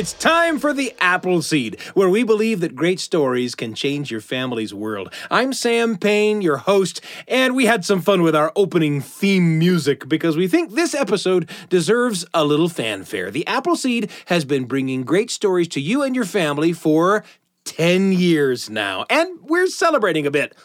It's time for the Appleseed, where we believe that great stories can change your family's world. I'm Sam Payne, your host, and we had some fun with our opening theme music because we think this episode deserves a little fanfare. The Appleseed has been bringing great stories to you and your family for 10 years now, and we're celebrating a bit.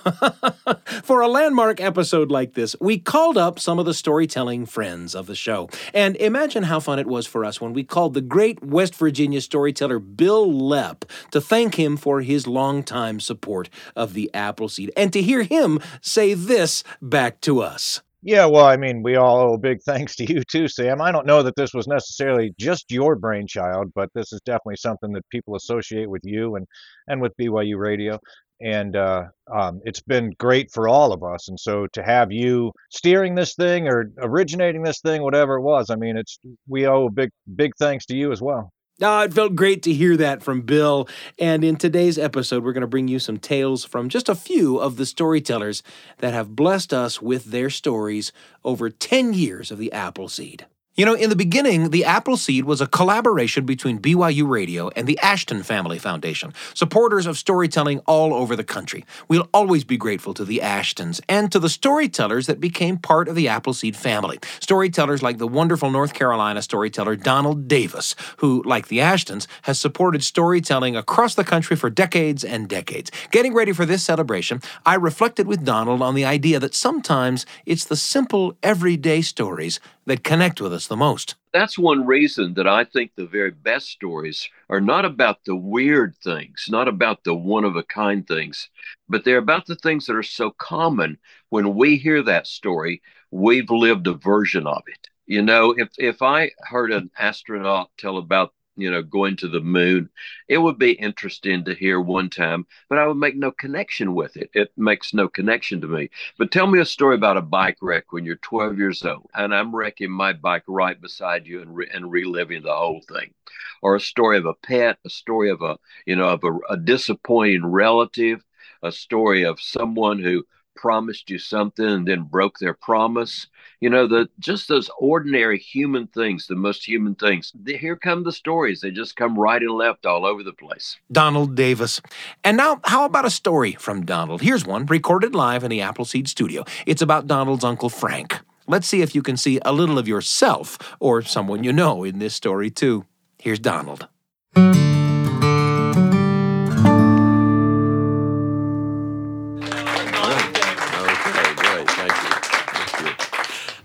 For a landmark episode like this, we called up some of the storytelling friends of the show. And imagine how fun it was for us when we called the great West Virginia storyteller Bil Lepp to thank him for his longtime support of the Appleseed and to hear him say this back to us. Yeah, well, I mean, we all owe big thanks to you too, Sam. I don't know that this was necessarily just your brainchild, but this is definitely something that people associate with you and and with BYU Radio and uh, um, it's been great for all of us. And so to have you steering this thing or originating this thing, whatever it was, I mean, it's we owe a big big thanks to you as well. Oh, it felt great to hear that from Bil. And in today's episode, we're going to bring you some tales from just a few of the storytellers that have blessed us with their stories over 10 years of the Appleseed. You know, in the beginning, the Appleseed was a collaboration between BYU Radio and the Ashton Family Foundation, supporters of storytelling all over the country. We'll always be grateful to the Ashtons and to the storytellers that became part of the Appleseed family. Storytellers like the wonderful North Carolina storyteller Donald Davis, who, like the Ashtons, has supported storytelling across the country for decades and decades. Getting ready for this celebration, I reflected with Donald on the idea that sometimes it's the simple, everyday stories that connect with us the most. That's one reason that I think the very best stories are not about the weird things, not about the one of a kind things, but they're about the things that are so common. When we hear that story, we've lived a version of it. You know, if, if I heard an astronaut tell about you know, going to the moon. It would be interesting to hear one time, but I would make no connection with it. It makes no connection to me. But tell me a story about a bike wreck when you're 12 years old and I'm wrecking my bike right beside you and, re- and reliving the whole thing. Or a story of a pet, a story of a, you know, of a, a disappointing relative, a story of someone who promised you something and then broke their promise. You know, the just those ordinary human things, the most human things. The, here come the stories. They just come right and left all over the place. Donald Davis. And now, how about a story from Donald? Here's one recorded live in the Appleseed studio. It's about Donald's Uncle Frank. Let's see if you can see a little of yourself or someone you know in this story, too. Here's Donald.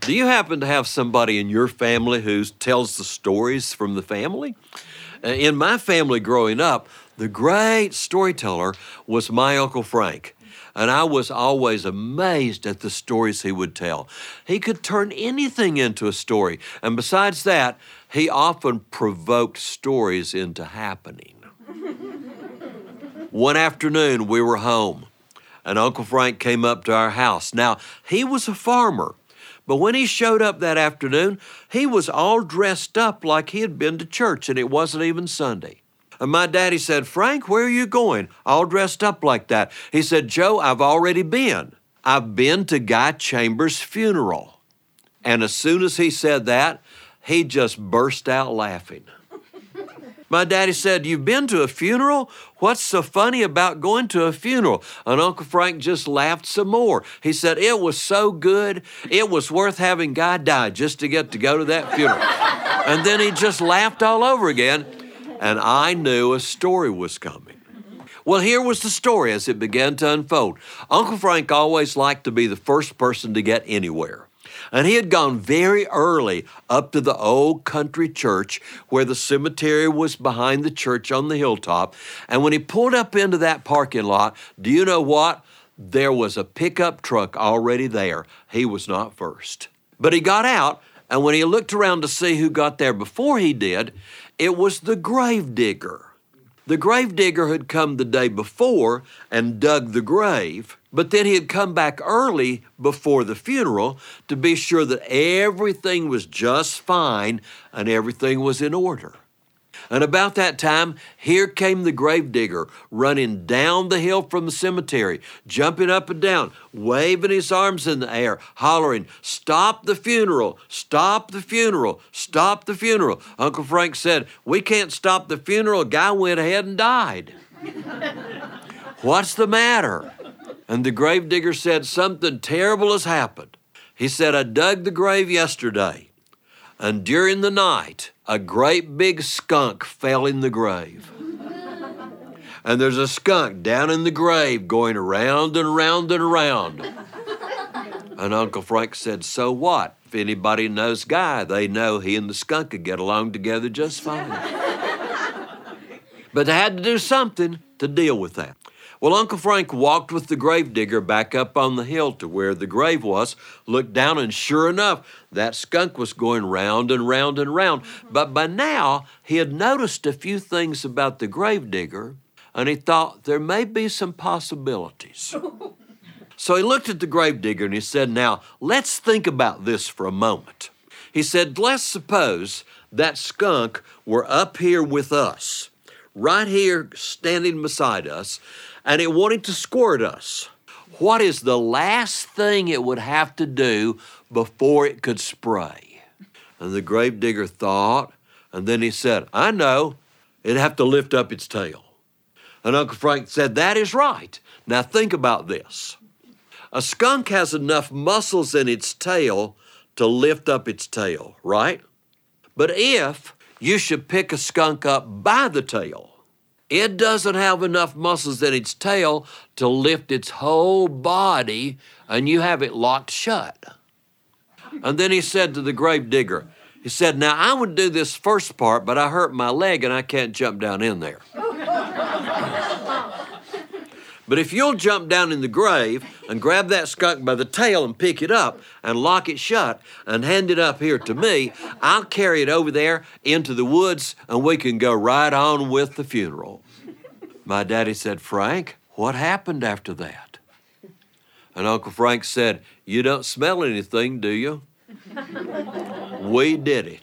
Do you happen to have somebody in your family who tells the stories from the family? Uh, in my family growing up, the great storyteller was my Uncle Frank. And I was always amazed at the stories he would tell. He could turn anything into a story. And besides that, he often provoked stories into happening. One afternoon, we were home, and Uncle Frank came up to our house. Now, he was a farmer. But when he showed up that afternoon, he was all dressed up like he had been to church and it wasn't even Sunday. And my daddy said, Frank, where are you going? All dressed up like that. He said, Joe, I've already been. I've been to Guy Chambers' funeral. And as soon as he said that, he just burst out laughing. My daddy said, You've been to a funeral? What's so funny about going to a funeral? And Uncle Frank just laughed some more. He said, It was so good. It was worth having Guy die just to get to go to that funeral. and then he just laughed all over again. And I knew a story was coming. Well, here was the story as it began to unfold. Uncle Frank always liked to be the first person to get anywhere. And he had gone very early up to the old country church where the cemetery was behind the church on the hilltop. And when he pulled up into that parking lot, do you know what? There was a pickup truck already there. He was not first. But he got out, and when he looked around to see who got there before he did, it was the grave digger. The grave digger had come the day before and dug the grave, but then he had come back early before the funeral to be sure that everything was just fine and everything was in order. And about that time, here came the gravedigger running down the hill from the cemetery, jumping up and down, waving his arms in the air, hollering, Stop the funeral! Stop the funeral! Stop the funeral! Uncle Frank said, We can't stop the funeral. A guy went ahead and died. What's the matter? And the gravedigger said, Something terrible has happened. He said, I dug the grave yesterday, and during the night, a great big skunk fell in the grave. And there's a skunk down in the grave going around and around and around. And Uncle Frank said, So what? If anybody knows Guy, they know he and the skunk could get along together just fine. but they had to do something to deal with that. Well, Uncle Frank walked with the gravedigger back up on the hill to where the grave was, looked down, and sure enough, that skunk was going round and round and round. But by now, he had noticed a few things about the gravedigger, and he thought there may be some possibilities. so he looked at the gravedigger and he said, Now, let's think about this for a moment. He said, Let's suppose that skunk were up here with us, right here standing beside us, and it wanted to squirt us. What is the last thing it would have to do before it could spray? And the gravedigger thought, and then he said, I know, it'd have to lift up its tail. And Uncle Frank said, That is right. Now think about this. A skunk has enough muscles in its tail to lift up its tail, right? But if you should pick a skunk up by the tail, it doesn't have enough muscles in its tail to lift its whole body, and you have it locked shut. And then he said to the grave digger, he said, Now I would do this first part, but I hurt my leg and I can't jump down in there. But if you'll jump down in the grave and grab that skunk by the tail and pick it up and lock it shut and hand it up here to me, I'll carry it over there into the woods and we can go right on with the funeral. My daddy said, Frank, what happened after that? And Uncle Frank said, You don't smell anything, do you? we did it.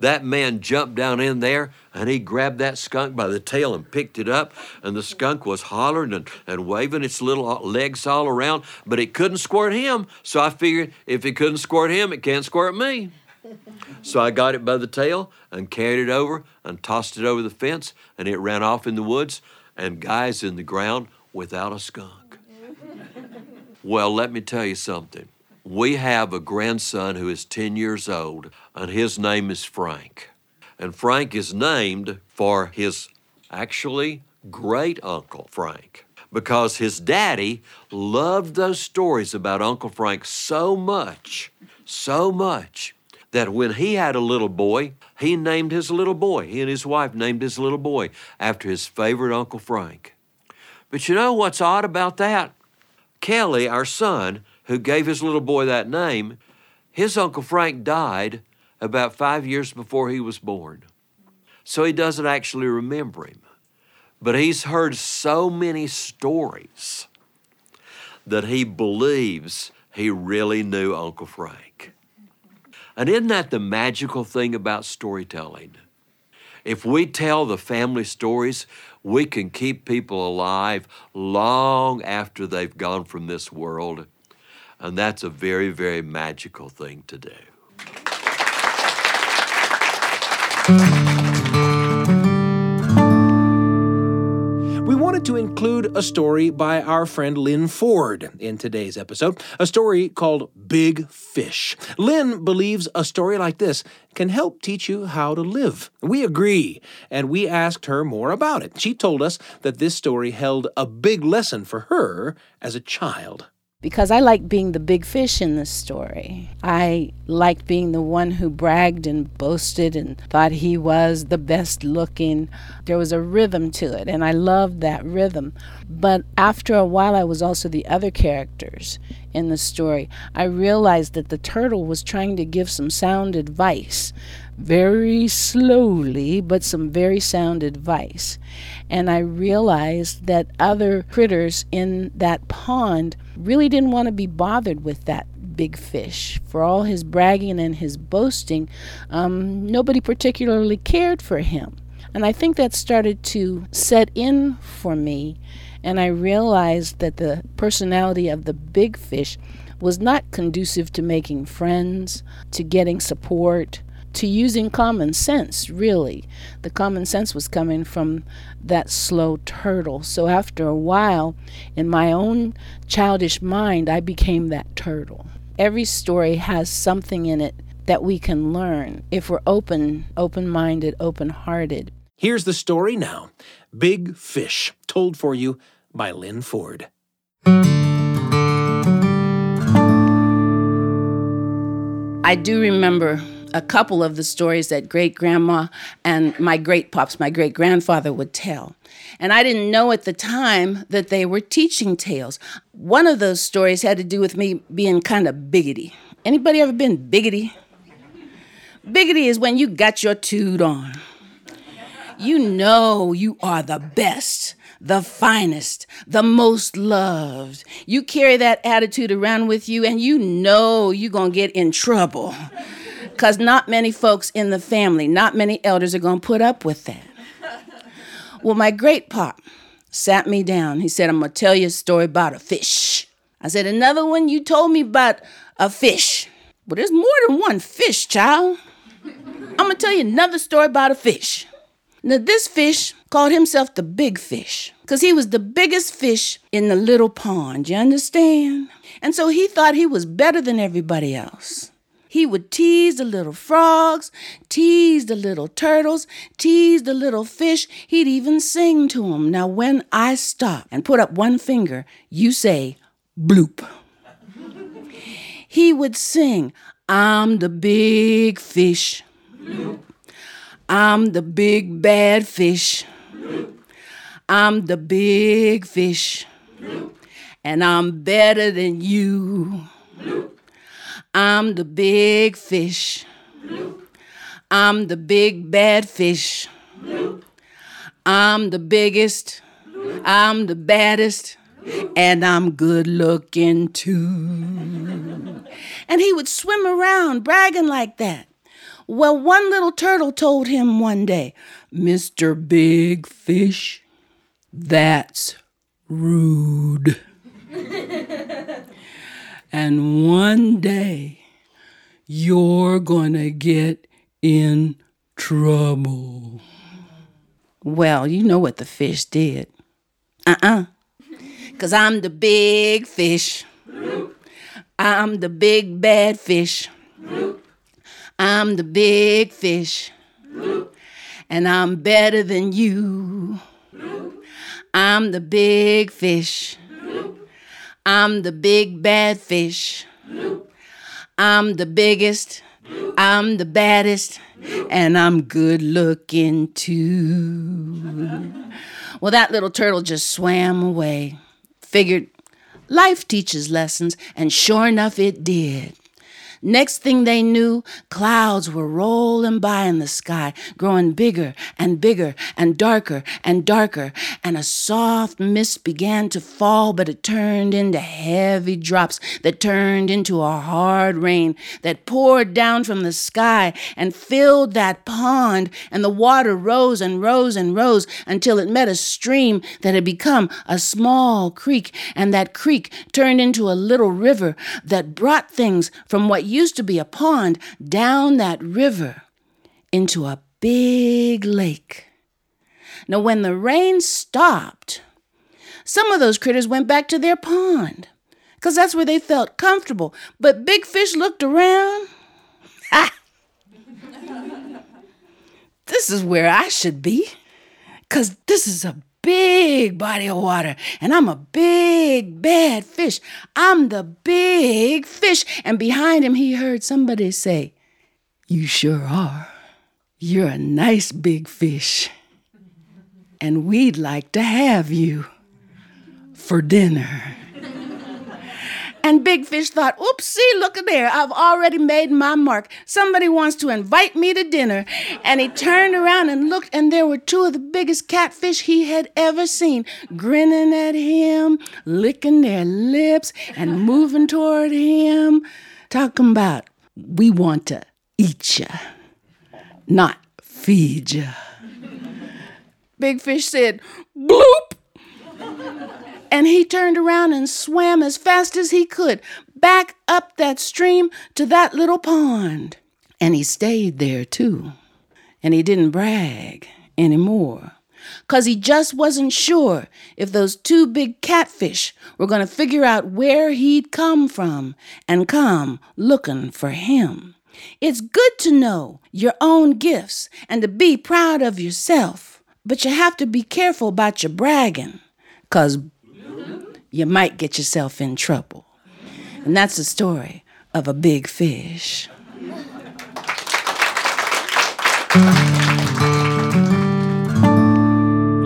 That man jumped down in there and he grabbed that skunk by the tail and picked it up. And the skunk was hollering and, and waving its little uh, legs all around, but it couldn't squirt him. So I figured if it couldn't squirt him, it can't squirt me. So I got it by the tail and carried it over and tossed it over the fence, and it ran off in the woods. And Guy's in the ground without a skunk. Well, let me tell you something. We have a grandson who is 10 years old, and his name is Frank. And Frank is named for his actually great uncle, Frank, because his daddy loved those stories about Uncle Frank so much, so much, that when he had a little boy, he named his little boy, he and his wife named his little boy after his favorite Uncle Frank. But you know what's odd about that? Kelly, our son, who gave his little boy that name, his Uncle Frank died about five years before he was born. So he doesn't actually remember him. But he's heard so many stories that he believes he really knew Uncle Frank. And isn't that the magical thing about storytelling? If we tell the family stories, we can keep people alive long after they've gone from this world. And that's a very, very magical thing to do. Wanted to include a story by our friend Lyn Ford in today's episode, a story called Big Fish. Lynn believes a story like this can help teach you how to live. We agree, and we asked her more about it. She told us that this story held a big lesson for her as a child because I like being the big fish in this story. I liked being the one who bragged and boasted and thought he was the best looking. There was a rhythm to it, and I loved that rhythm. But after a while, I was also the other characters in the story. I realized that the turtle was trying to give some sound advice very slowly, but some very sound advice. And I realized that other critters in that pond really didn't want to be bothered with that big fish. For all his bragging and his boasting, um, nobody particularly cared for him. And I think that started to set in for me. And I realized that the personality of the big fish was not conducive to making friends, to getting support, to using common sense, really. The common sense was coming from that slow turtle. So after a while, in my own childish mind, I became that turtle. Every story has something in it that we can learn if we're open, open minded, open hearted. Here's the story now Big Fish, told for you by Lyn Ford. I do remember a couple of the stories that great grandma and my great pops, my great grandfather, would tell. And I didn't know at the time that they were teaching tales. One of those stories had to do with me being kind of biggity. Anybody ever been biggity? Biggity is when you got your toot on. You know you are the best, the finest, the most loved. You carry that attitude around with you, and you know you're going to get in trouble. Because not many folks in the family, not many elders are going to put up with that. Well, my great pop sat me down. He said, I'm going to tell you a story about a fish. I said, Another one you told me about a fish. Well, there's more than one fish, child. I'm going to tell you another story about a fish. Now, this fish called himself the big fish because he was the biggest fish in the little pond. You understand? And so he thought he was better than everybody else. He would tease the little frogs, tease the little turtles, tease the little fish. He'd even sing to them. Now, when I stop and put up one finger, you say, bloop. he would sing, I'm the big fish. I'm the big bad fish. I'm the big fish. And I'm better than you. I'm the big fish. I'm the big bad fish. I'm the biggest. I'm the baddest. And I'm good looking too. And he would swim around bragging like that. Well, one little turtle told him one day, Mr. Big Fish, that's rude. and one day you're gonna get in trouble. Well, you know what the fish did. Uh uh-uh. uh. Cause I'm the big fish. I'm the big bad fish. I'm the big fish. And I'm better than you. I'm the big fish. I'm the big bad fish. I'm the biggest. I'm the baddest. And I'm good looking too. Well, that little turtle just swam away. Figured life teaches lessons, and sure enough, it did. Next thing they knew, clouds were rolling by in the sky, growing bigger and bigger and darker and darker, and a soft mist began to fall, but it turned into heavy drops that turned into a hard rain that poured down from the sky and filled that pond, and the water rose and rose and rose until it met a stream that had become a small creek, and that creek turned into a little river that brought things from what used to be a pond down that river into a big lake. Now, when the rain stopped, some of those critters went back to their pond because that's where they felt comfortable. But Big Fish looked around. This is where I should be because this is a big body of water, and I'm a big bad fish. I'm the big fish. And behind him, he heard somebody say, You sure are. You're a nice big fish. And we'd like to have you for dinner. And Big Fish thought, oopsie, look at there. I've already made my mark. Somebody wants to invite me to dinner. And he turned around and looked, and there were two of the biggest catfish he had ever seen, grinning at him, licking their lips, and moving toward him, talking about, we want to eat ya, not feed ya. Big Fish said, bloop. And he turned around and swam as fast as he could back up that stream to that little pond. And he stayed there too. And he didn't brag anymore. Cause he just wasn't sure if those two big catfish were gonna figure out where he'd come from and come looking for him. It's good to know your own gifts and to be proud of yourself, but you have to be careful about your bragging, cause you might get yourself in trouble. And that's the story of a big fish.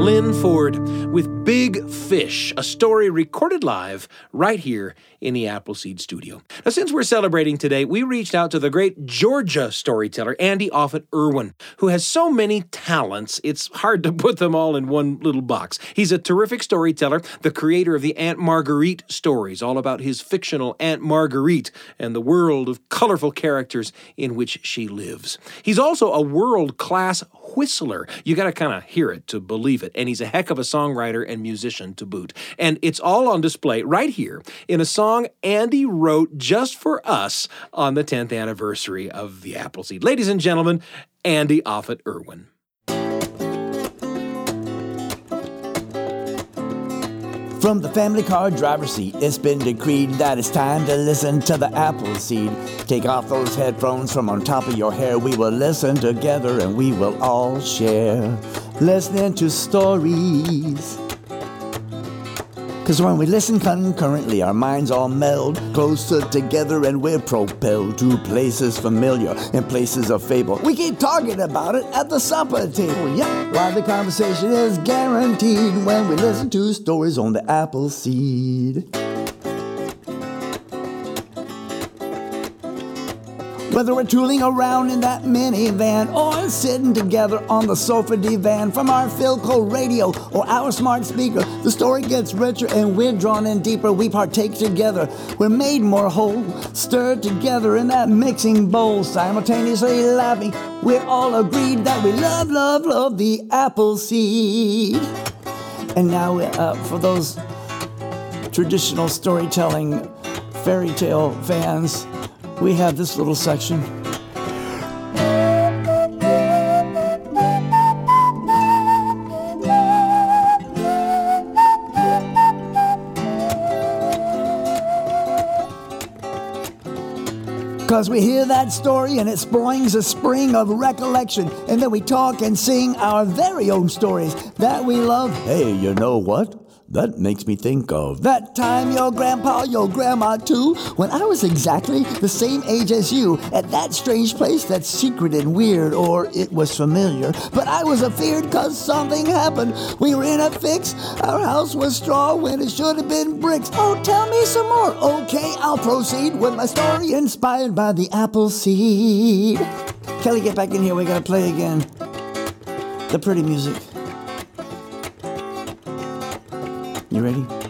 Lyn Ford with Big Fish, a story recorded live right here in the Appleseed studio. Now, since we're celebrating today, we reached out to the great Georgia storyteller, Andy Offutt Irwin, who has so many talents, it's hard to put them all in one little box. He's a terrific storyteller, the creator of the Aunt Marguerite stories, all about his fictional Aunt Marguerite and the world of colorful characters in which she lives. He's also a world class whistler. You got to kind of hear it to believe it. And he's a heck of a songwriter and musician to boot. And it's all on display right here in a song Andy wrote just for us on the 10th anniversary of the Appleseed. Ladies and gentlemen, Andy Offutt Irwin. From the family car driver's seat, it's been decreed that it's time to listen to the apple seed. Take off those headphones from on top of your hair. We will listen together and we will all share. Listening to stories. Cause when we listen concurrently, our minds all meld closer together and we're propelled to places familiar and places of fable. We keep talking about it at the supper table, yeah. Why the conversation is guaranteed when we listen to stories on the apple seed. Whether we're tooling around in that minivan or sitting together on the sofa divan from our Philco radio or our smart speaker, the story gets richer and we're drawn in deeper. We partake together. We're made more whole, stirred together in that mixing bowl, simultaneously laughing. We're all agreed that we love, love, love the apple seed. And now, uh, for those traditional storytelling fairy tale fans, we have this little section. Cause we hear that story and it springs a spring of recollection. And then we talk and sing our very own stories that we love. Hey, you know what? That makes me think of that time your grandpa, your grandma too, when I was exactly the same age as you at that strange place that's secret and weird, or it was familiar. But I was afeared cause something happened. We were in a fix. Our house was straw when it should have been bricks. Oh, tell me some more. Okay, I'll proceed with my story inspired by the apple seed. Kelly, get back in here. We gotta play again. The pretty music. You ready?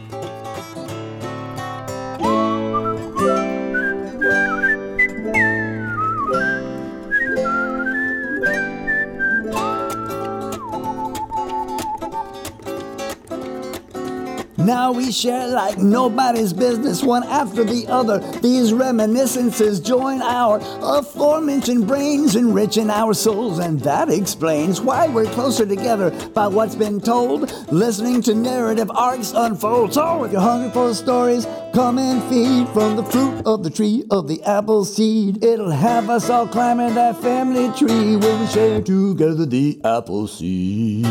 We share like nobody's business, one after the other. These reminiscences join our aforementioned brains, enriching our souls, and that explains why we're closer together by what's been told, listening to narrative arcs unfold. So if you're hungry for stories, come and feed from the fruit of the tree of the apple seed. It'll have us all climbing that family tree when we share together the apple seed.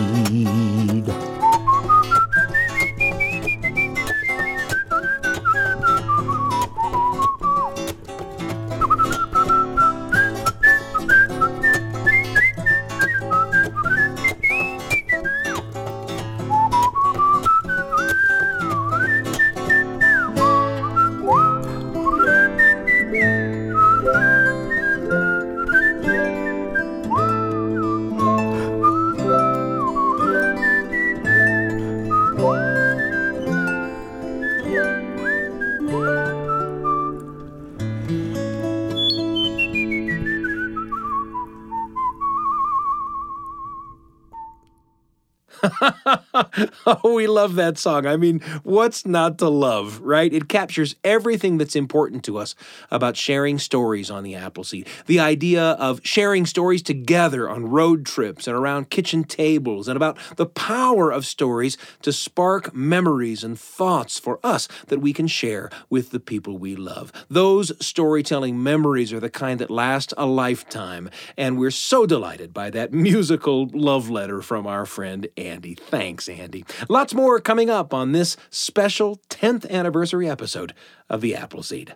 oh, we love that song. I mean, what's not to love, right? It captures everything that's important to us about sharing stories on the Appleseed. The idea of sharing stories together on road trips and around kitchen tables, and about the power of stories to spark memories and thoughts for us that we can share with the people we love. Those storytelling memories are the kind that last a lifetime, and we're so delighted by that musical love letter from our friend Andy. Thanks, Andy. Lots more coming up on this special 10th anniversary episode of The Appleseed.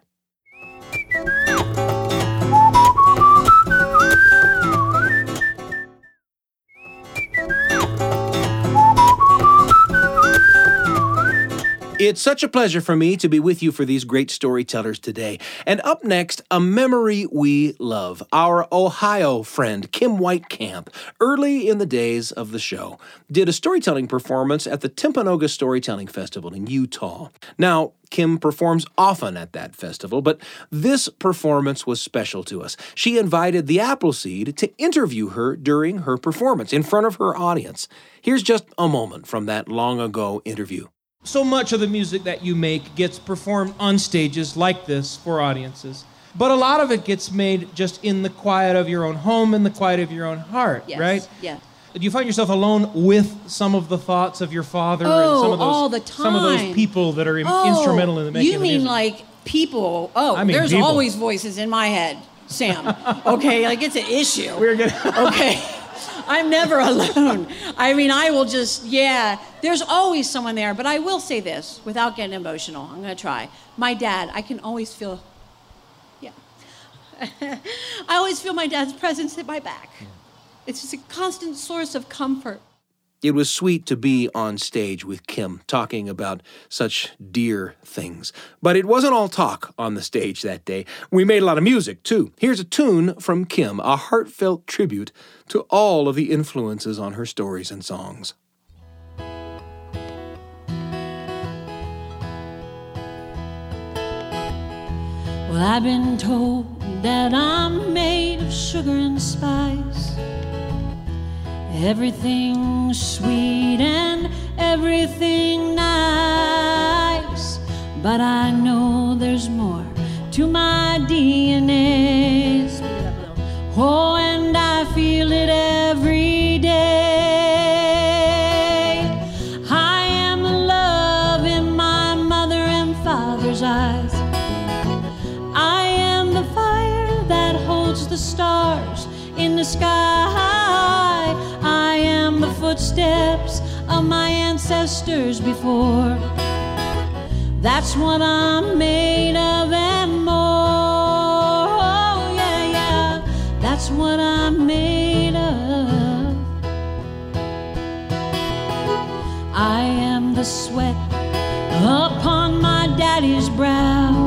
It's such a pleasure for me to be with you for these great storytellers today. And up next, a memory we love. Our Ohio friend, Kim Weitkamp, early in the days of the show, did a storytelling performance at the Timpanogos Storytelling Festival in Utah. Now, Kim performs often at that festival, but this performance was special to us. She invited the Appleseed to interview her during her performance in front of her audience. Here's just a moment from that long ago interview so much of the music that you make gets performed on stages like this for audiences. But a lot of it gets made just in the quiet of your own home, in the quiet of your own heart, yes. right? Yeah. Do you find yourself alone with some of the thoughts of your father oh, and some of those all the time. some of those people that are oh, instrumental in the making oh, You mean like people? Oh, I mean there's people. always voices in my head, Sam. okay, like it's an issue. We're gonna okay. I'm never alone. I mean, I will just, yeah, there's always someone there. But I will say this without getting emotional. I'm going to try. My dad, I can always feel, yeah. I always feel my dad's presence at my back. It's just a constant source of comfort. It was sweet to be on stage with Kim talking about such dear things. But it wasn't all talk on the stage that day. We made a lot of music, too. Here's a tune from Kim, a heartfelt tribute to all of the influences on her stories and songs. Well, I've been told that I'm made of sugar and spice. Everything sweet and everything nice. But I know there's more to my DNA. Oh, and I feel it every day. I am the love in my mother and father's eyes. I am the fire that holds the stars in the sky. I am the footsteps of my ancestors before. That's what I'm made of and more. That's what I'm made of. I am the sweat upon my daddy's brow.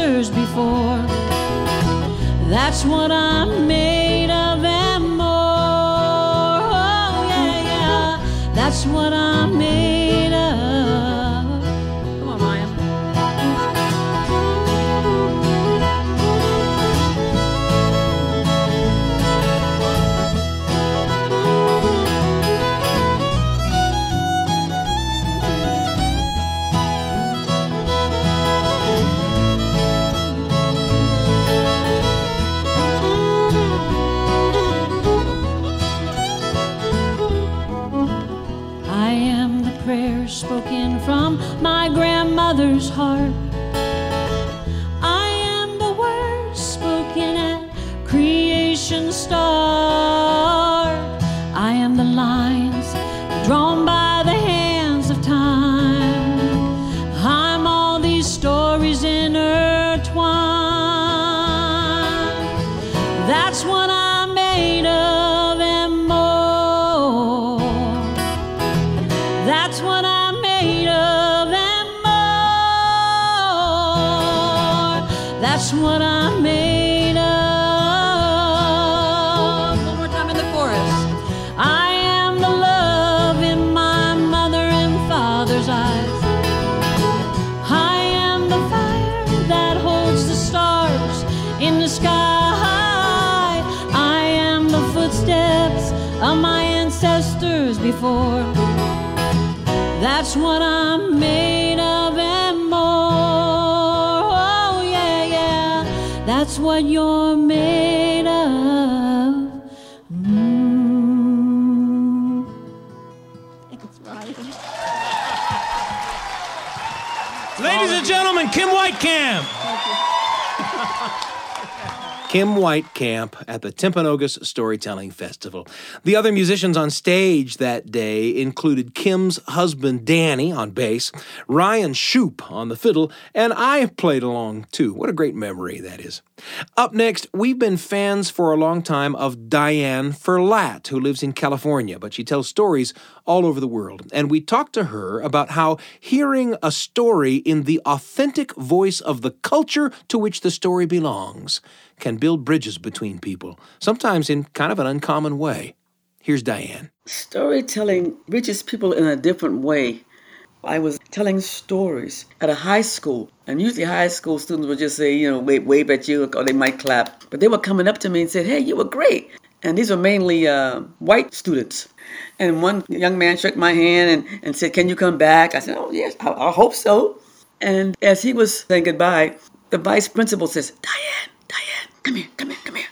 Ancestors before. That's what I'm made of and more. Oh, yeah, yeah. That's what I'm made Kim Weitkamp at the Timpanogos Storytelling Festival. The other musicians on stage that day included Kim's husband Danny on bass, Ryan Shupe on the fiddle, and I played along too. What a great memory that is. Up next, we've been fans for a long time of Diane Ferlatte, who lives in California, but she tells stories all over the world. And we talked to her about how hearing a story in the authentic voice of the culture to which the story belongs can build bridges between people, sometimes in kind of an uncommon way. Here's Diane. Storytelling reaches people in a different way. I was telling stories at a high school, and usually high school students would just say, you know, wave, wave at you, or they might clap. But they were coming up to me and said, hey, you were great. And these were mainly uh, white students. And one young man shook my hand and, and said, can you come back? I said, oh, yes, I, I hope so. And as he was saying goodbye, the vice principal says, Diane, Diane, come here, come here, come here.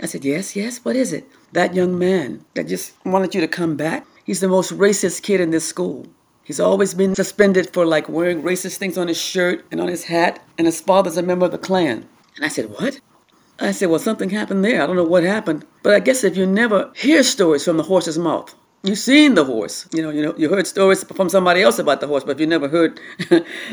I said, Yes, yes, what is it? That young man that just wanted you to come back, he's the most racist kid in this school. He's always been suspended for like wearing racist things on his shirt and on his hat, and his father's a member of the Klan. And I said, What? I said, Well, something happened there. I don't know what happened. But I guess if you never hear stories from the horse's mouth, You've seen the horse. You know, you know, you heard stories from somebody else about the horse, but you never heard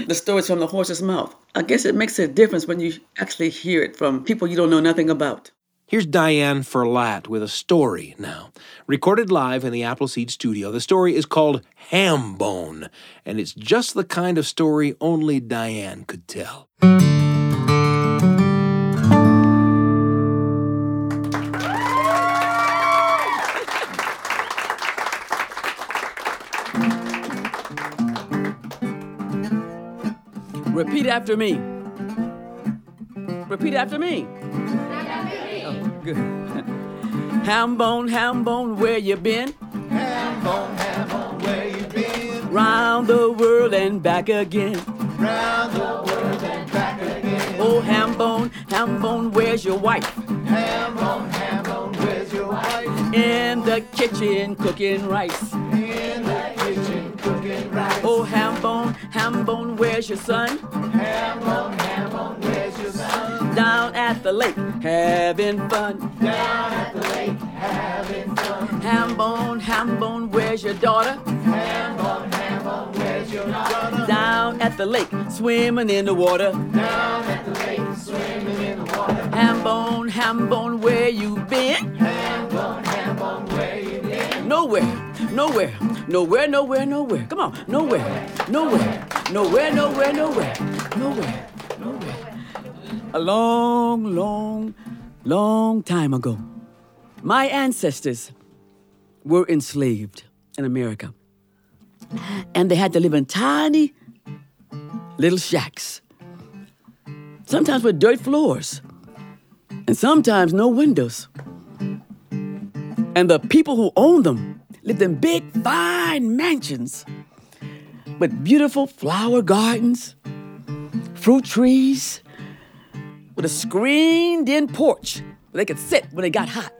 the stories from the horse's mouth. I guess it makes a difference when you actually hear it from people you don't know nothing about. Here's Diane Ferlatte with a story now. Recorded live in the Appleseed studio. The story is called Ham Bone, and it's just the kind of story only Diane could tell. Repeat after me. Repeat after me. Oh, good. ham bone, ham bone, where you been? Ham bone, ham bone, where you been? Round the world and back again. Round the world and back again. Oh, ham bone, ham bone, where's your wife? Ham bone, ham bone, where's your wife? In the kitchen cooking rice. In the kitchen cooking rice. Oh, ham bone, ham bone, where's your son? Ham bone, ham bone, where's your son? Down at the lake, having fun. Down at the lake, having fun. Ham bone, ham bone, where's your daughter? Ham bone, ham bone, where's your daughter? Down at the lake, swimming in the water. Down at the lake, swimming in the water. Ham bone, ham bone, where you been? Ham bone, ham bone, where you been? Nowhere, nowhere, nowhere, nowhere, nowhere. Come on, nowhere, nowhere, nowhere, nowhere, nowhere, nowhere, nowhere. A long, long, long time ago, my ancestors were enslaved in America. And they had to live in tiny little shacks, sometimes with dirt floors, and sometimes no windows. And the people who owned them lived in big, fine mansions with beautiful flower gardens, fruit trees, with a screened in porch where they could sit when it got hot.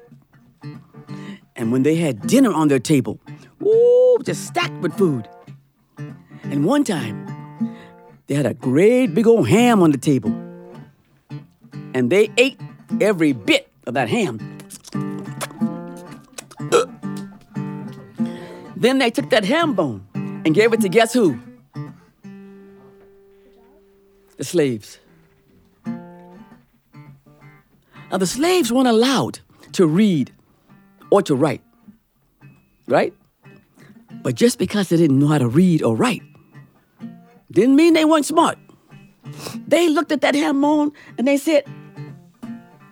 And when they had dinner on their table, ooh, just stacked with food. And one time, they had a great big old ham on the table. And they ate every bit of that ham. Then they took that ham bone and gave it to guess who? The slaves. Now, the slaves weren't allowed to read or to write, right? But just because they didn't know how to read or write didn't mean they weren't smart. They looked at that ham bone and they said,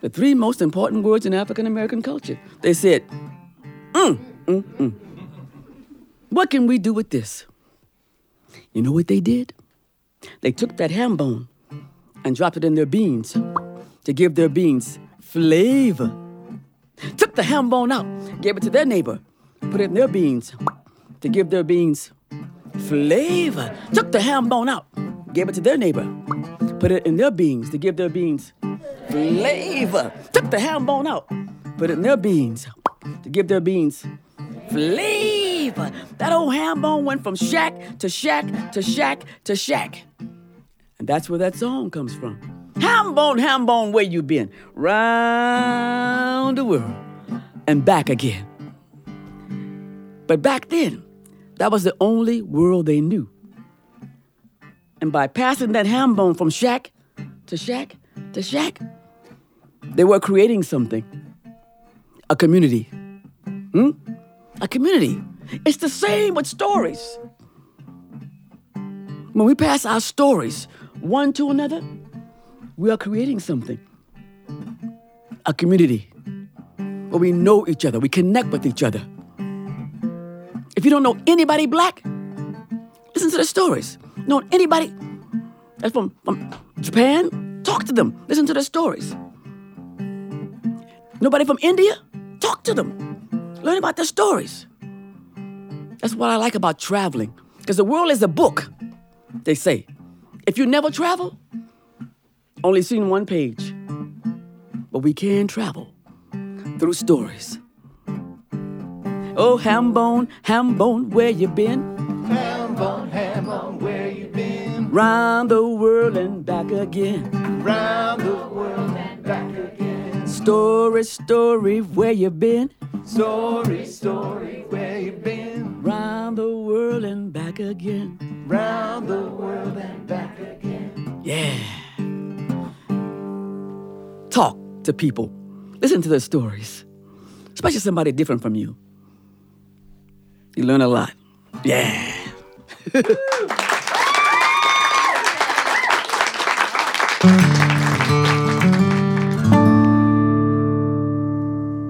the three most important words in African American culture. They said, mm, mm, mm. What can we do with this? You know what they did? They took that ham bone and dropped it in their beans to give their beans flavor. Took the ham bone out, gave it to their neighbor, put it in their beans to give their beans flavor. Took the ham bone out, gave it to their neighbor, put it in their beans to give their beans flavor. Took the ham bone out, put it in their beans to give their beans flavor. That old ham bone went from shack to shack to shack to shack. And that's where that song comes from. Ham bone, ham bone, where you been? Round the world and back again. But back then, that was the only world they knew. And by passing that ham bone from shack to shack to shack, they were creating something a community. Hmm? A community. It's the same with stories. When we pass our stories one to another, we are creating something a community where we know each other, we connect with each other. If you don't know anybody black, listen to the stories. Know anybody that's from, from Japan? Talk to them. Listen to their stories. Nobody from India? Talk to them. Learn about their stories. That's what I like about traveling. Because the world is a book, they say. If you never travel, only seen one page. But we can travel through stories. Oh, ham bone, ham bone, where you been? Ham bone, ham bone, where you been? Round the world and back again. Round the world and back again. Story, story, where you been? Story, story, where you been? Round the world and back again. Round the world and back again. Yeah. Talk to people. Listen to their stories, especially somebody different from you. You learn a lot. Yeah.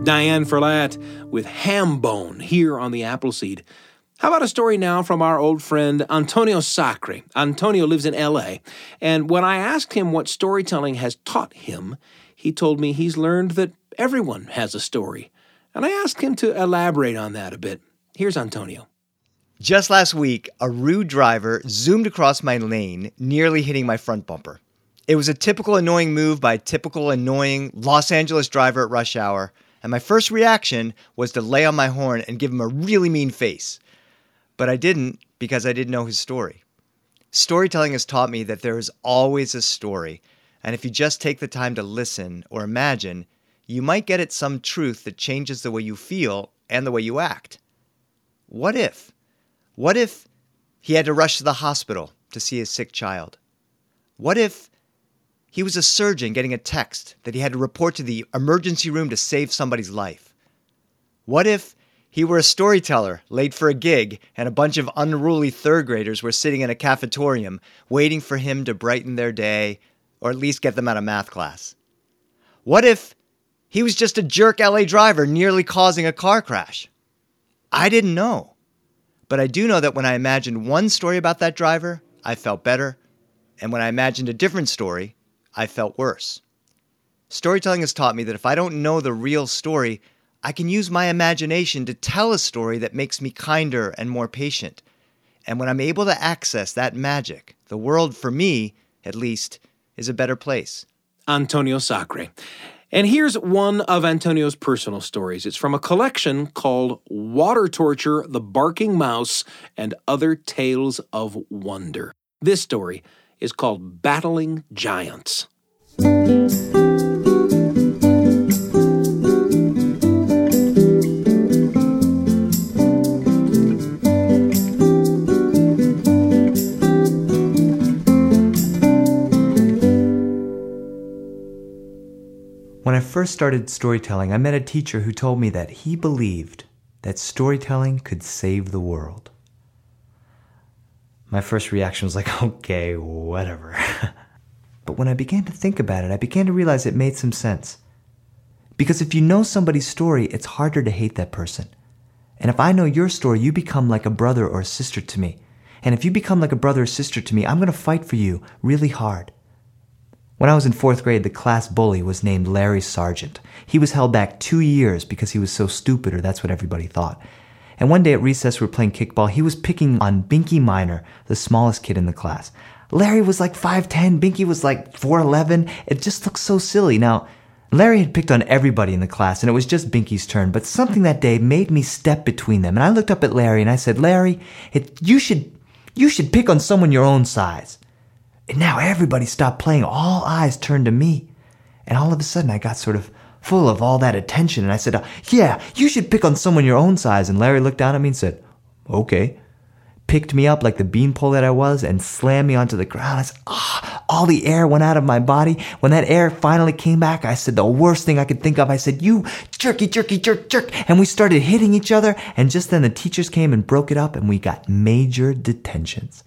Diane Ferlatte with Hambone here on the Appleseed. How about a story now from our old friend Antonio Sacre? Antonio lives in LA, and when I asked him what storytelling has taught him, he told me he's learned that everyone has a story. And I asked him to elaborate on that a bit. Here's Antonio. Just last week, a rude driver zoomed across my lane, nearly hitting my front bumper. It was a typical annoying move by a typical annoying Los Angeles driver at rush hour, and my first reaction was to lay on my horn and give him a really mean face. But I didn't because I didn't know his story. Storytelling has taught me that there is always a story, and if you just take the time to listen or imagine, you might get at some truth that changes the way you feel and the way you act. What if? What if he had to rush to the hospital to see his sick child? What if he was a surgeon getting a text that he had to report to the emergency room to save somebody's life? What if he were a storyteller late for a gig and a bunch of unruly third graders were sitting in a cafetorium waiting for him to brighten their day or at least get them out of math class? What if he was just a jerk LA driver nearly causing a car crash? I didn't know. But I do know that when I imagined one story about that driver, I felt better. And when I imagined a different story, I felt worse. Storytelling has taught me that if I don't know the real story, I can use my imagination to tell a story that makes me kinder and more patient. And when I'm able to access that magic, the world, for me at least, is a better place. Antonio Sacre. And here's one of Antonio's personal stories. It's from a collection called Water Torture, The Barking Mouse, and Other Tales of Wonder. This story is called Battling Giants. When I first started storytelling, I met a teacher who told me that he believed that storytelling could save the world. My first reaction was like, okay, whatever. But when I began to think about it, I began to realize it made some sense. Because if you know somebody's story, it's harder to hate that person. And if I know your story, you become like a brother or a sister to me. And if you become like a brother or sister to me, I'm going to fight for you really hard. When I was in fourth grade, the class bully was named Larry Sargent. He was held back two years because he was so stupid, or that's what everybody thought. And one day at recess, we were playing kickball. He was picking on Binky Minor, the smallest kid in the class. Larry was like 5'10, Binky was like 4'11. It just looked so silly. Now, Larry had picked on everybody in the class, and it was just Binky's turn, but something that day made me step between them. And I looked up at Larry and I said, Larry, it, you should, you should pick on someone your own size. And now everybody stopped playing. All eyes turned to me. And all of a sudden, I got sort of full of all that attention. And I said, Yeah, you should pick on someone your own size. And Larry looked down at me and said, Okay picked me up like the beanpole that I was and slammed me onto the ground. I said, ah, all the air went out of my body. When that air finally came back, I said the worst thing I could think of. I said, you jerky, jerky, jerk, jerk. And we started hitting each other. And just then the teachers came and broke it up and we got major detentions.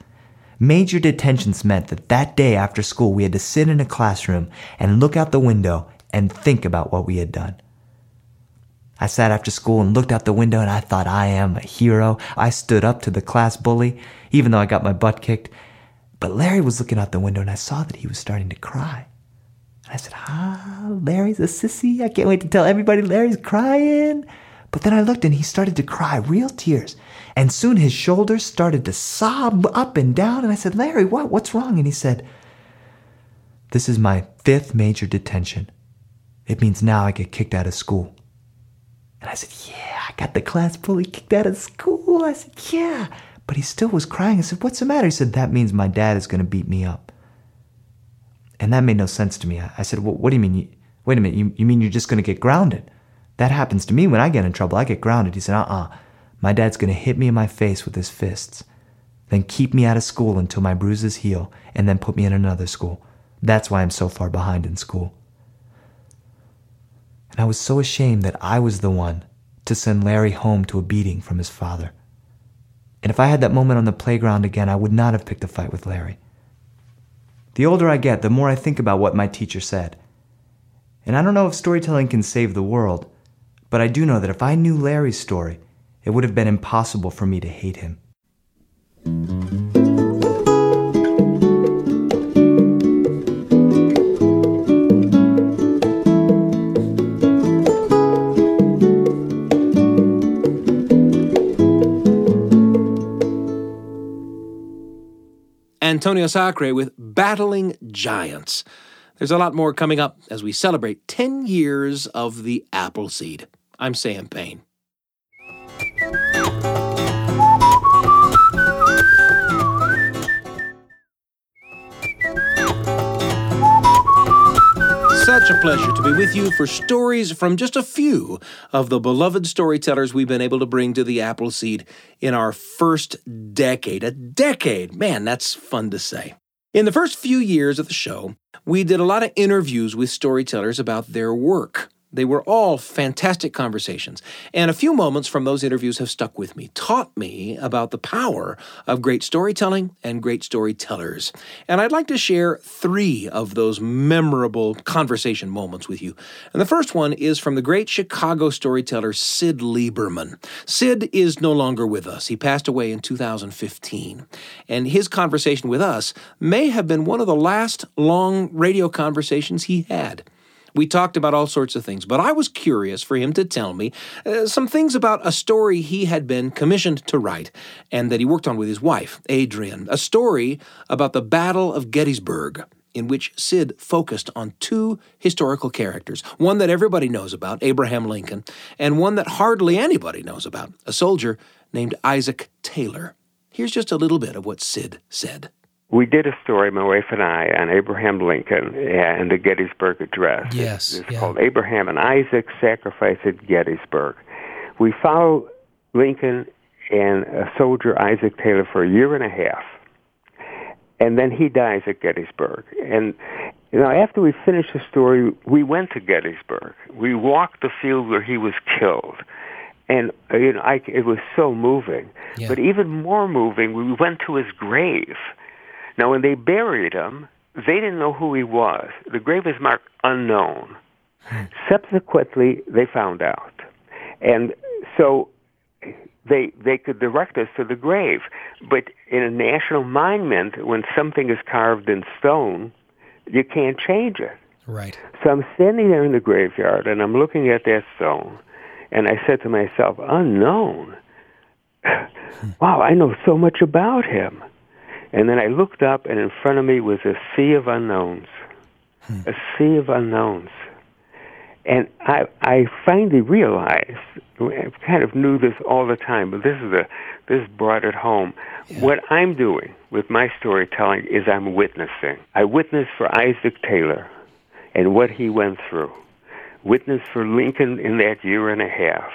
Major detentions meant that that day after school, we had to sit in a classroom and look out the window and think about what we had done. I sat after school and looked out the window and I thought I am a hero. I stood up to the class bully, even though I got my butt kicked. But Larry was looking out the window and I saw that he was starting to cry. And I said, Ah, Larry's a sissy. I can't wait to tell everybody Larry's crying. But then I looked and he started to cry, real tears. And soon his shoulders started to sob up and down. And I said, Larry, what? What's wrong? And he said, This is my fifth major detention. It means now I get kicked out of school. And I said, Yeah, I got the class bully kicked out of school. I said, Yeah. But he still was crying. I said, What's the matter? He said, That means my dad is going to beat me up. And that made no sense to me. I said, well, What do you mean? Wait a minute. You, you mean you're just going to get grounded? That happens to me when I get in trouble. I get grounded. He said, Uh uh My dad's going to hit me in my face with his fists, then keep me out of school until my bruises heal, and then put me in another school. That's why I'm so far behind in school. And I was so ashamed that I was the one to send Larry home to a beating from his father. And if I had that moment on the playground again, I would not have picked a fight with Larry. The older I get, the more I think about what my teacher said. And I don't know if storytelling can save the world, but I do know that if I knew Larry's story, it would have been impossible for me to hate him. Antonio Sacre with Battling Giants. There's a lot more coming up as we celebrate 10 years of the Appleseed. I'm Sam Payne. Such a pleasure to be with you for stories from just a few of the beloved storytellers we've been able to bring to the Appleseed in our first decade. A decade! Man, that's fun to say. In the first few years of the show, we did a lot of interviews with storytellers about their work. They were all fantastic conversations, and a few moments from those interviews have stuck with me, taught me about the power of great storytelling and great storytellers. And I'd like to share three of those memorable conversation moments with you. And the first one is from the great Chicago storyteller Syd Lieberman. Syd is no longer with us. He passed away in 2015. And his conversation with us may have been one of the last long radio conversations he had. We talked about all sorts of things, but I was curious for him to tell me uh, some things about a story he had been commissioned to write and that he worked on with his wife, Adrian, A story about the Battle of Gettysburg, in which Syd focused on two historical characters one that everybody knows about, Abraham Lincoln, and one that hardly anybody knows about, a soldier named Isaac Taylor. Here's just a little bit of what Syd said we did a story, my wife and I, on Abraham Lincoln and the Gettysburg Address. Yes. It's yeah. called Abraham and Isaac Sacrifice at Gettysburg. We follow Lincoln and a soldier, Isaac Taylor, for a year and a half. And then he dies at Gettysburg. And you know, after we finished the story, we went to Gettysburg. We walked the field where he was killed. And uh, you know, I, it was so moving. Yeah. But even more moving, we went to his grave now, when they buried him, they didn't know who he was. The grave is marked unknown. Subsequently, they found out. And so they they could direct us to the grave. But in a national monument, when something is carved in stone, you can't change it. Right. So I'm standing there in the graveyard and I'm looking at that stone, and I said to myself, "Unknown. wow, I know so much about him." And then I looked up, and in front of me was a sea of unknowns, hmm. a sea of unknowns. And I, I finally realized, I kind of knew this all the time, but this is a, this brought it home. What I'm doing with my storytelling is I'm witnessing. I witnessed for Isaac Taylor and what he went through. Witness for Lincoln in that year and a half.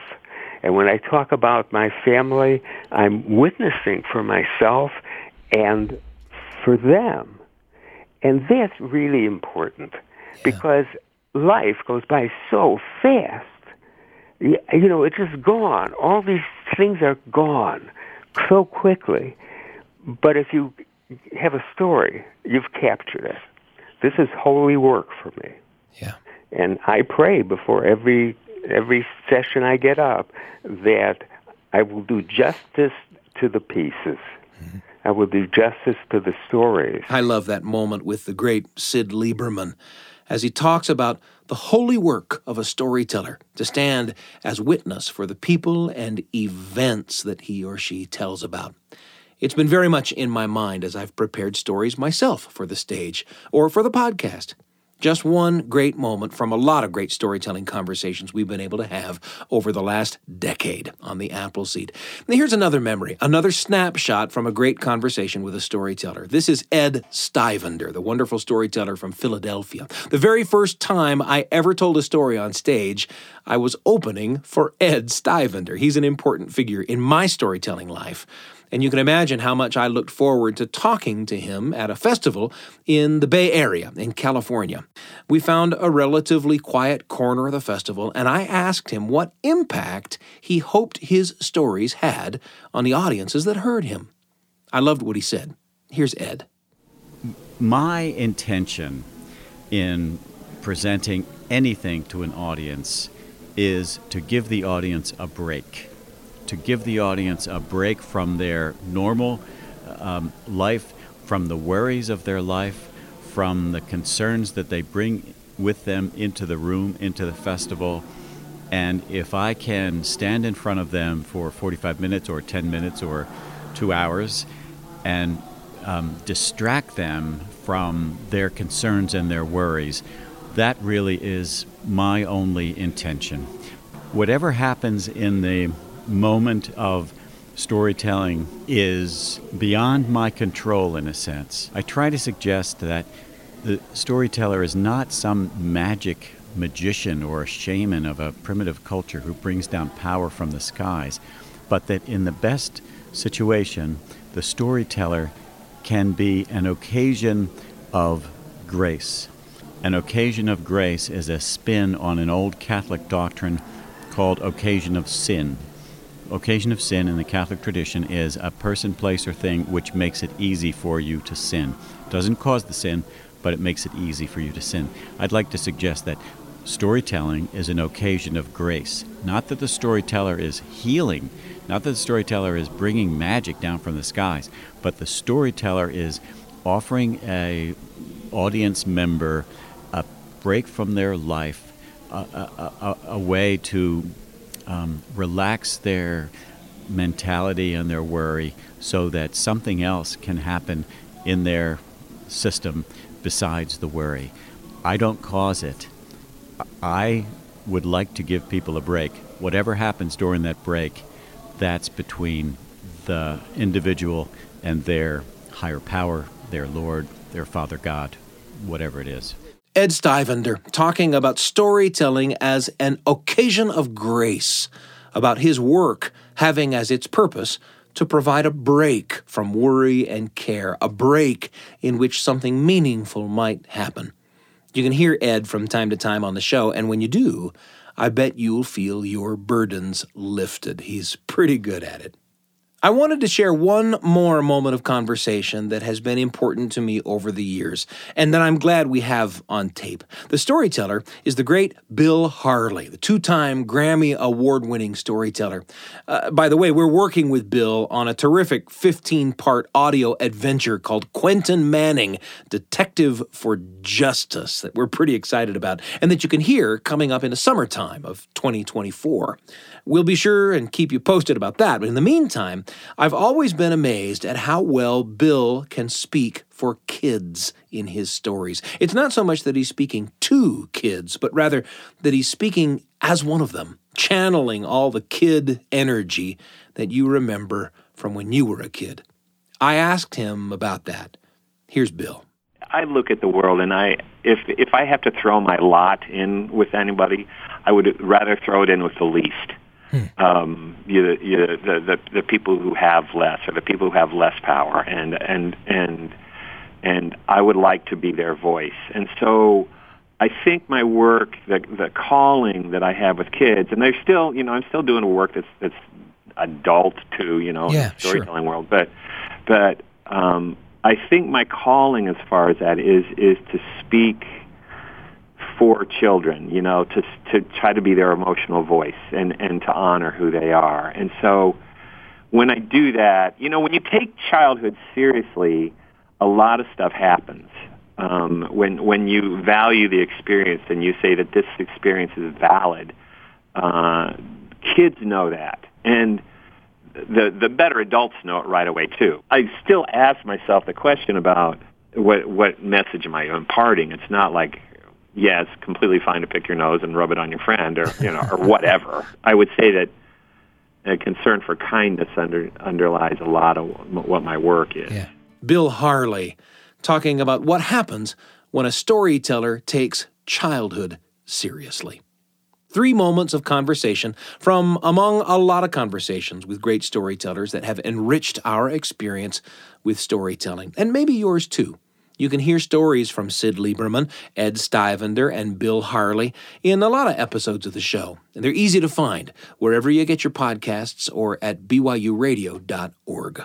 And when I talk about my family, I'm witnessing for myself and for them. And that's really important because life goes by so fast. You know, it's just gone. All these things are gone so quickly. But if you have a story, you've captured it. This is holy work for me. Yeah. And I pray before every every session I get up that I will do justice to the pieces. Mm-hmm. I will do justice to the stories. I love that moment with the great Syd Lieberman as he talks about the holy work of a storyteller to stand as witness for the people and events that he or she tells about. It's been very much in my mind as I've prepared stories myself for the stage or for the podcast. Just one great moment from a lot of great storytelling conversations we've been able to have over the last decade on the Appleseed. Now, here's another memory, another snapshot from a great conversation with a storyteller. This is Ed Stivender, the wonderful storyteller from Philadelphia. The very first time I ever told a story on stage, I was opening for Ed Stivender. He's an important figure in my storytelling life. And you can imagine how much I looked forward to talking to him at a festival in the Bay Area in California. We found a relatively quiet corner of the festival, and I asked him what impact he hoped his stories had on the audiences that heard him. I loved what he said. Here's Ed. My intention in presenting anything to an audience is to give the audience a break, to give the audience a break from their normal um, life, from the worries of their life, from the concerns that they bring with them into the room, into the festival. And if I can stand in front of them for 45 minutes or 10 minutes or two hours and um, distract them from their concerns and their worries, that really is my only intention. Whatever happens in the moment of storytelling is beyond my control in a sense. I try to suggest that the storyteller is not some magic magician or a shaman of a primitive culture who brings down power from the skies, but that in the best situation, the storyteller can be an occasion of grace. An occasion of grace is a spin on an old Catholic doctrine called occasion of sin. Occasion of sin in the Catholic tradition is a person, place, or thing which makes it easy for you to sin. Doesn't cause the sin, but it makes it easy for you to sin. I'd like to suggest that storytelling is an occasion of grace. Not that the storyteller is healing, not that the storyteller is bringing magic down from the skies, but the storyteller is offering a audience member a break from their life, a, a, a, a way to um, relax their mentality and their worry so that something else can happen in their system besides the worry. I don't cause it. I would like to give people a break. Whatever happens during that break, that's between the individual and their higher power, their Lord, their Father God, whatever it is. Ed Stivender talking about storytelling as an occasion of grace, about his work having as its purpose to provide a break from worry and care, a break in which something meaningful might happen. You can hear Ed from time to time on the show, and when you do, I bet you'll feel your burdens lifted. He's pretty good at it. I wanted to share one more moment of conversation that has been important to me over the years, and that I'm glad we have on tape. The storyteller is the great Bill Harley, the two time Grammy Award winning storyteller. Uh, by the way, we're working with Bill on a terrific 15 part audio adventure called Quentin Manning, Detective for Justice, that we're pretty excited about, and that you can hear coming up in the summertime of 2024. We'll be sure and keep you posted about that. But in the meantime, I've always been amazed at how well Bill can speak for kids in his stories. It's not so much that he's speaking to kids, but rather that he's speaking as one of them, channeling all the kid energy that you remember from when you were a kid. I asked him about that. Here's Bill. I look at the world and I if if I have to throw my lot in with anybody, I would rather throw it in with the least. Um, you, you, the, the the people who have less, or the people who have less power, and and and and I would like to be their voice. And so, I think my work, the the calling that I have with kids, and they're still, you know, I'm still doing work that's that's adult too, you know, Yeah, in the storytelling world, but but um, I think my calling as far as that is is to speak for children, you know, to to try to be their emotional voice and and to honor who they are. And so when I do that, you know, when you take childhood seriously, a lot of stuff happens. Um, when when you value the experience and you say that this experience is valid, uh, kids know that, and the the better adults know it right away too. I still ask myself the question about what what message am I imparting? It's not like yeah, it's completely fine to pick your nose and rub it on your friend or you know or whatever. I would say that a concern for kindness under underlies a lot of what my work is. Yeah. Bill Harley talking about what happens when a storyteller takes childhood seriously. Three moments of conversation from among a lot of conversations with great storytellers that have enriched our experience with storytelling, and maybe yours too. You can hear stories from Syd Lieberman, Ed Stivender, and Bill Harley in a lot of episodes of the show, and they're easy to find wherever you get your podcasts or at byuradio.org.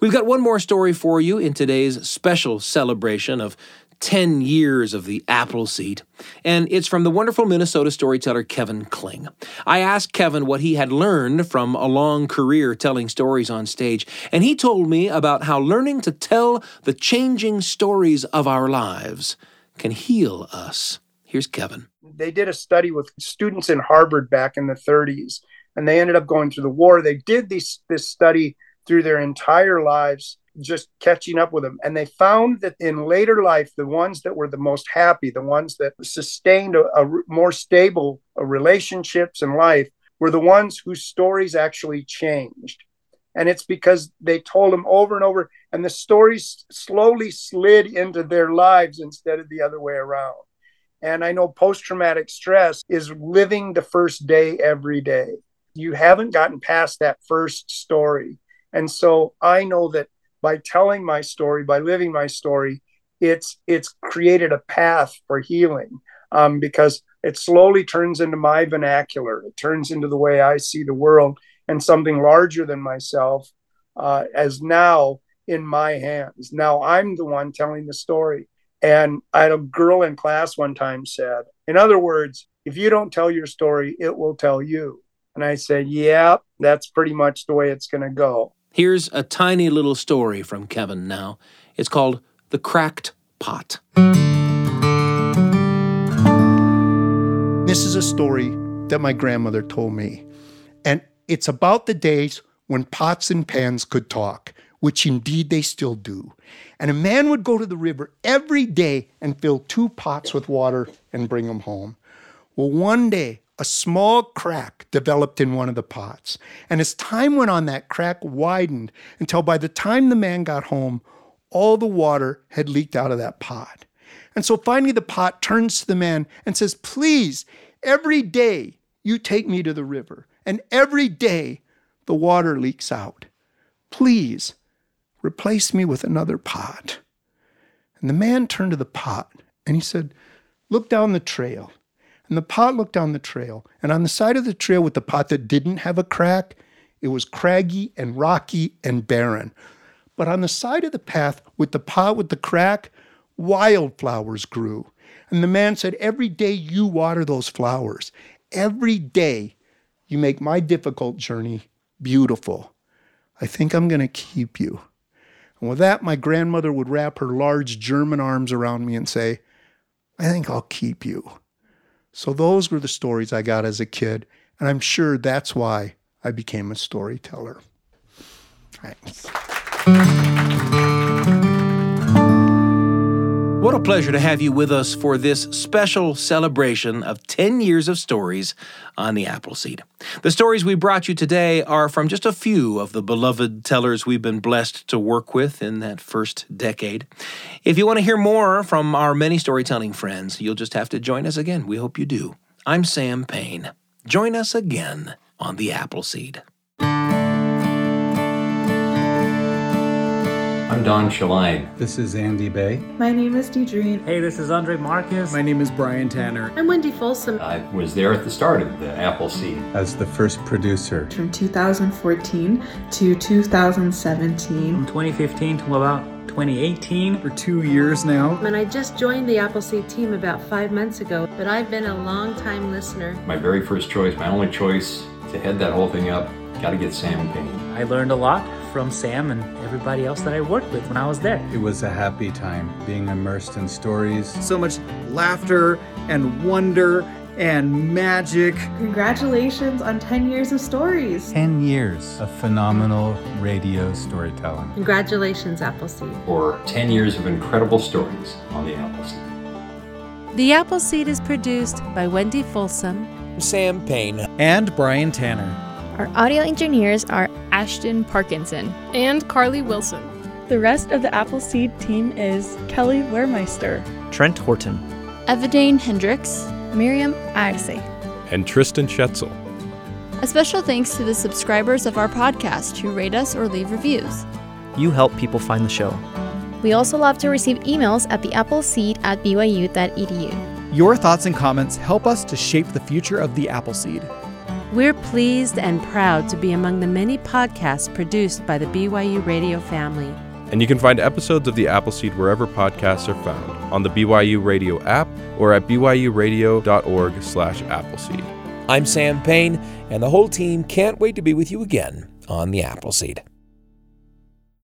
We've got one more story for you in today's special celebration of 10 years of the apple seed, and it's from the wonderful Minnesota storyteller Kevin Kling. I asked Kevin what he had learned from a long career telling stories on stage, and he told me about how learning to tell the changing stories of our lives can heal us. Here's Kevin. they did a study with students in Harvard back in the 30s, and they ended up going through the war. They did this this study through their entire lives, just catching up with them, and they found that in later life, the ones that were the most happy, the ones that sustained a more stable uh, relationships in life, were the ones whose stories actually changed. And it's because they told them over and over, and the stories slowly slid into their lives instead of the other way around. And I know post traumatic stress is living the first day every day. You haven't gotten past that first story. And so I know that by telling my story, by living my story, it's it's created a path for healing um, because it slowly turns into my vernacular. It turns into the way I see the world and something larger than myself uh, as now in my hands. Now I'm the one telling the story. And I had a girl in class one time said, in other words, if you don't tell your story, it will tell you. And I said, yeah, that's pretty much the way it's going to go. Here's a tiny little story from Kevin now. It's called The Cracked Pot. This is a story that my grandmother told me. And it's about the days when pots and pans could talk, which indeed they still do. And a man would go to the river every day and fill two pots with water and bring them home. Well, one day, a small crack developed in one of the pots. And as time went on, that crack widened until by the time the man got home, all the water had leaked out of that pot. And so finally, the pot turns to the man and says, Please, every day you take me to the river, and every day the water leaks out. Please replace me with another pot. And the man turned to the pot and he said, Look down the trail. And the pot looked down the trail. And on the side of the trail with the pot that didn't have a crack, It was craggy and rocky and barren. But on the side of the path with the pot with the crack, wildflowers grew. And the man said, Every day you water those flowers, every day you make my difficult journey beautiful. I think I'm going to keep you. And with that, my grandmother would wrap her large German arms around me and say, I think I'll keep you. So those were the stories I got as a kid, and I'm sure that's why I became a storyteller. Thanks. What a pleasure to have you with us for this special celebration of 10 years of stories on the Appleseed. The stories we brought you today are from just a few of the beloved tellers we've been blessed to work with in that first decade. If you want to hear more from our many storytelling friends, you'll just have to join us again. We hope you do. I'm Sam Payne. Join us again on the Appleseed. I'm Don Shaline. This is Andy Bay. My name is Deidreen. Hey, this is Andre Marcus. My name is Brian Tanner. I'm Wendy Folsom. I was there at the start of the Appleseed. As the first producer. From 2014 to 2017. From 2015 to about 2018. For two years now. And I just joined the Appleseed team about five months ago, but I've been a long time listener. My very first choice, my only choice to head that whole thing up, got to get Sam Payne. I learned a lot from Sam and everybody else that I worked with when I was there. It was a happy time being immersed in stories. So much laughter and wonder and magic. Congratulations on 10 years of stories. 10 years of phenomenal radio storytelling. Congratulations, Appleseed. For 10 years of incredible stories on the Appleseed. The Appleseed is produced by Wendy Folsom, Sam Payne, and Brian Tanner. Our audio engineers are Ashton Parkinson and Carly Wilson. The rest of the Appleseed team is Kelly Wehrmeister, Trent Horton, Evadane Hendricks, Miriam Arce, and Tristan Schetzel. A special thanks to the subscribers of our podcast who rate us or leave reviews. You help people find the show. We also love to receive emails at theappleseed at byu.edu. Your thoughts and comments help us to shape the future of the Appleseed. We're pleased and proud to be among the many podcasts produced by the BYU Radio family. And you can find episodes of The Appleseed wherever podcasts are found, on the BYU Radio app or at byuradio.org slash appleseed. I'm Sam Payne, and the whole team can't wait to be with you again on The Appleseed.